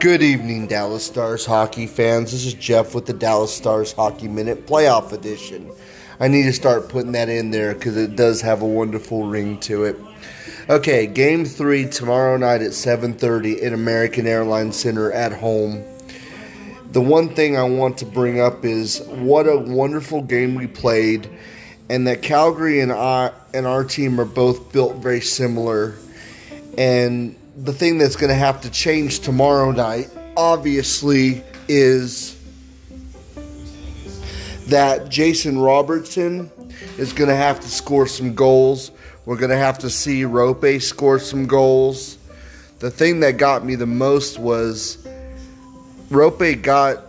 Good evening, Dallas Stars hockey fans. This is Jeff with the Dallas Stars Hockey Minute Playoff Edition. I need to start putting that in there because it does have a wonderful ring to it. Okay, Game Three tomorrow night at 7:30 at American Airlines Center at home. The one thing I want to bring up is what a wonderful game we played, and that Calgary and I and our team are both built very similar, and the thing that's going to have to change tomorrow night, obviously, is that Jason Robertson is going to have to score some goals. We're going to have to see Roope score some goals. The thing that got me the most was Roope got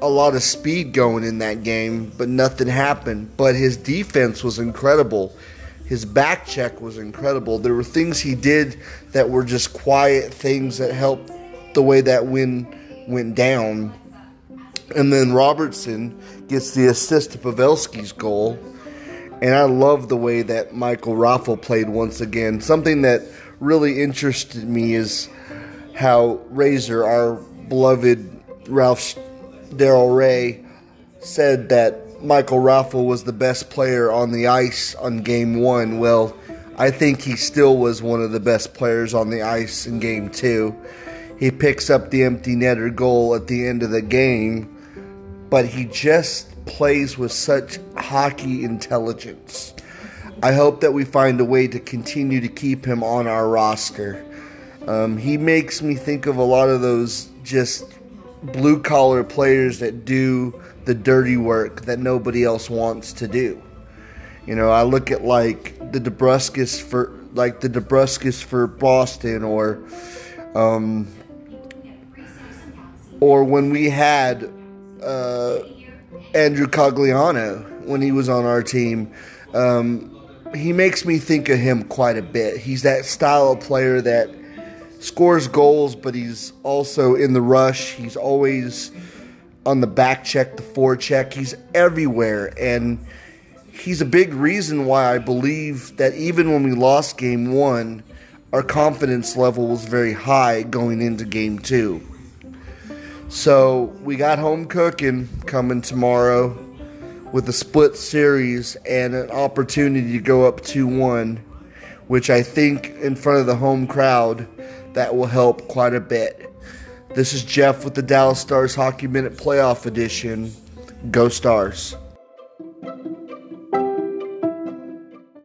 a lot of speed going in that game, but nothing happened. But his defense was incredible. His back check was incredible. There were things he did that were just quiet things that helped the way that win went down. And then Robertson gets the assist to Pavelski's goal. And I love the way that Michael Raffl played once again. Something that really interested me is how Razor, our beloved Ralph Daryl Reaugh, said that Michael Raffl was the best player on the ice on game one. Well, I think he still was one of the best players on the ice in game two. He picks up the empty netter goal at the end of the game, but he just plays with such hockey intelligence. I hope that we find a way to continue to keep him on our roster. Um, he makes me think of a lot of those just blue collar players that do the dirty work that nobody else wants to do. You know, I look at like the DeBruskis for like the DeBruskis for Boston, or um, or when we had uh, Andrew Cogliano when he was on our team. Um, he makes me think of him quite a bit. He's that style of player that scores goals, but he's also in the rush. He's always on the back check, the forecheck. He's everywhere. And he's a big reason why I believe that even when we lost game one, our confidence level was very high going into game two. So we got home cooking coming tomorrow with a split series and an opportunity to go up 2 1, which I think in front of the home crowd that will help quite a bit. This is Jeff with the Dallas Stars Hockey Minute Playoff Edition. Go Stars.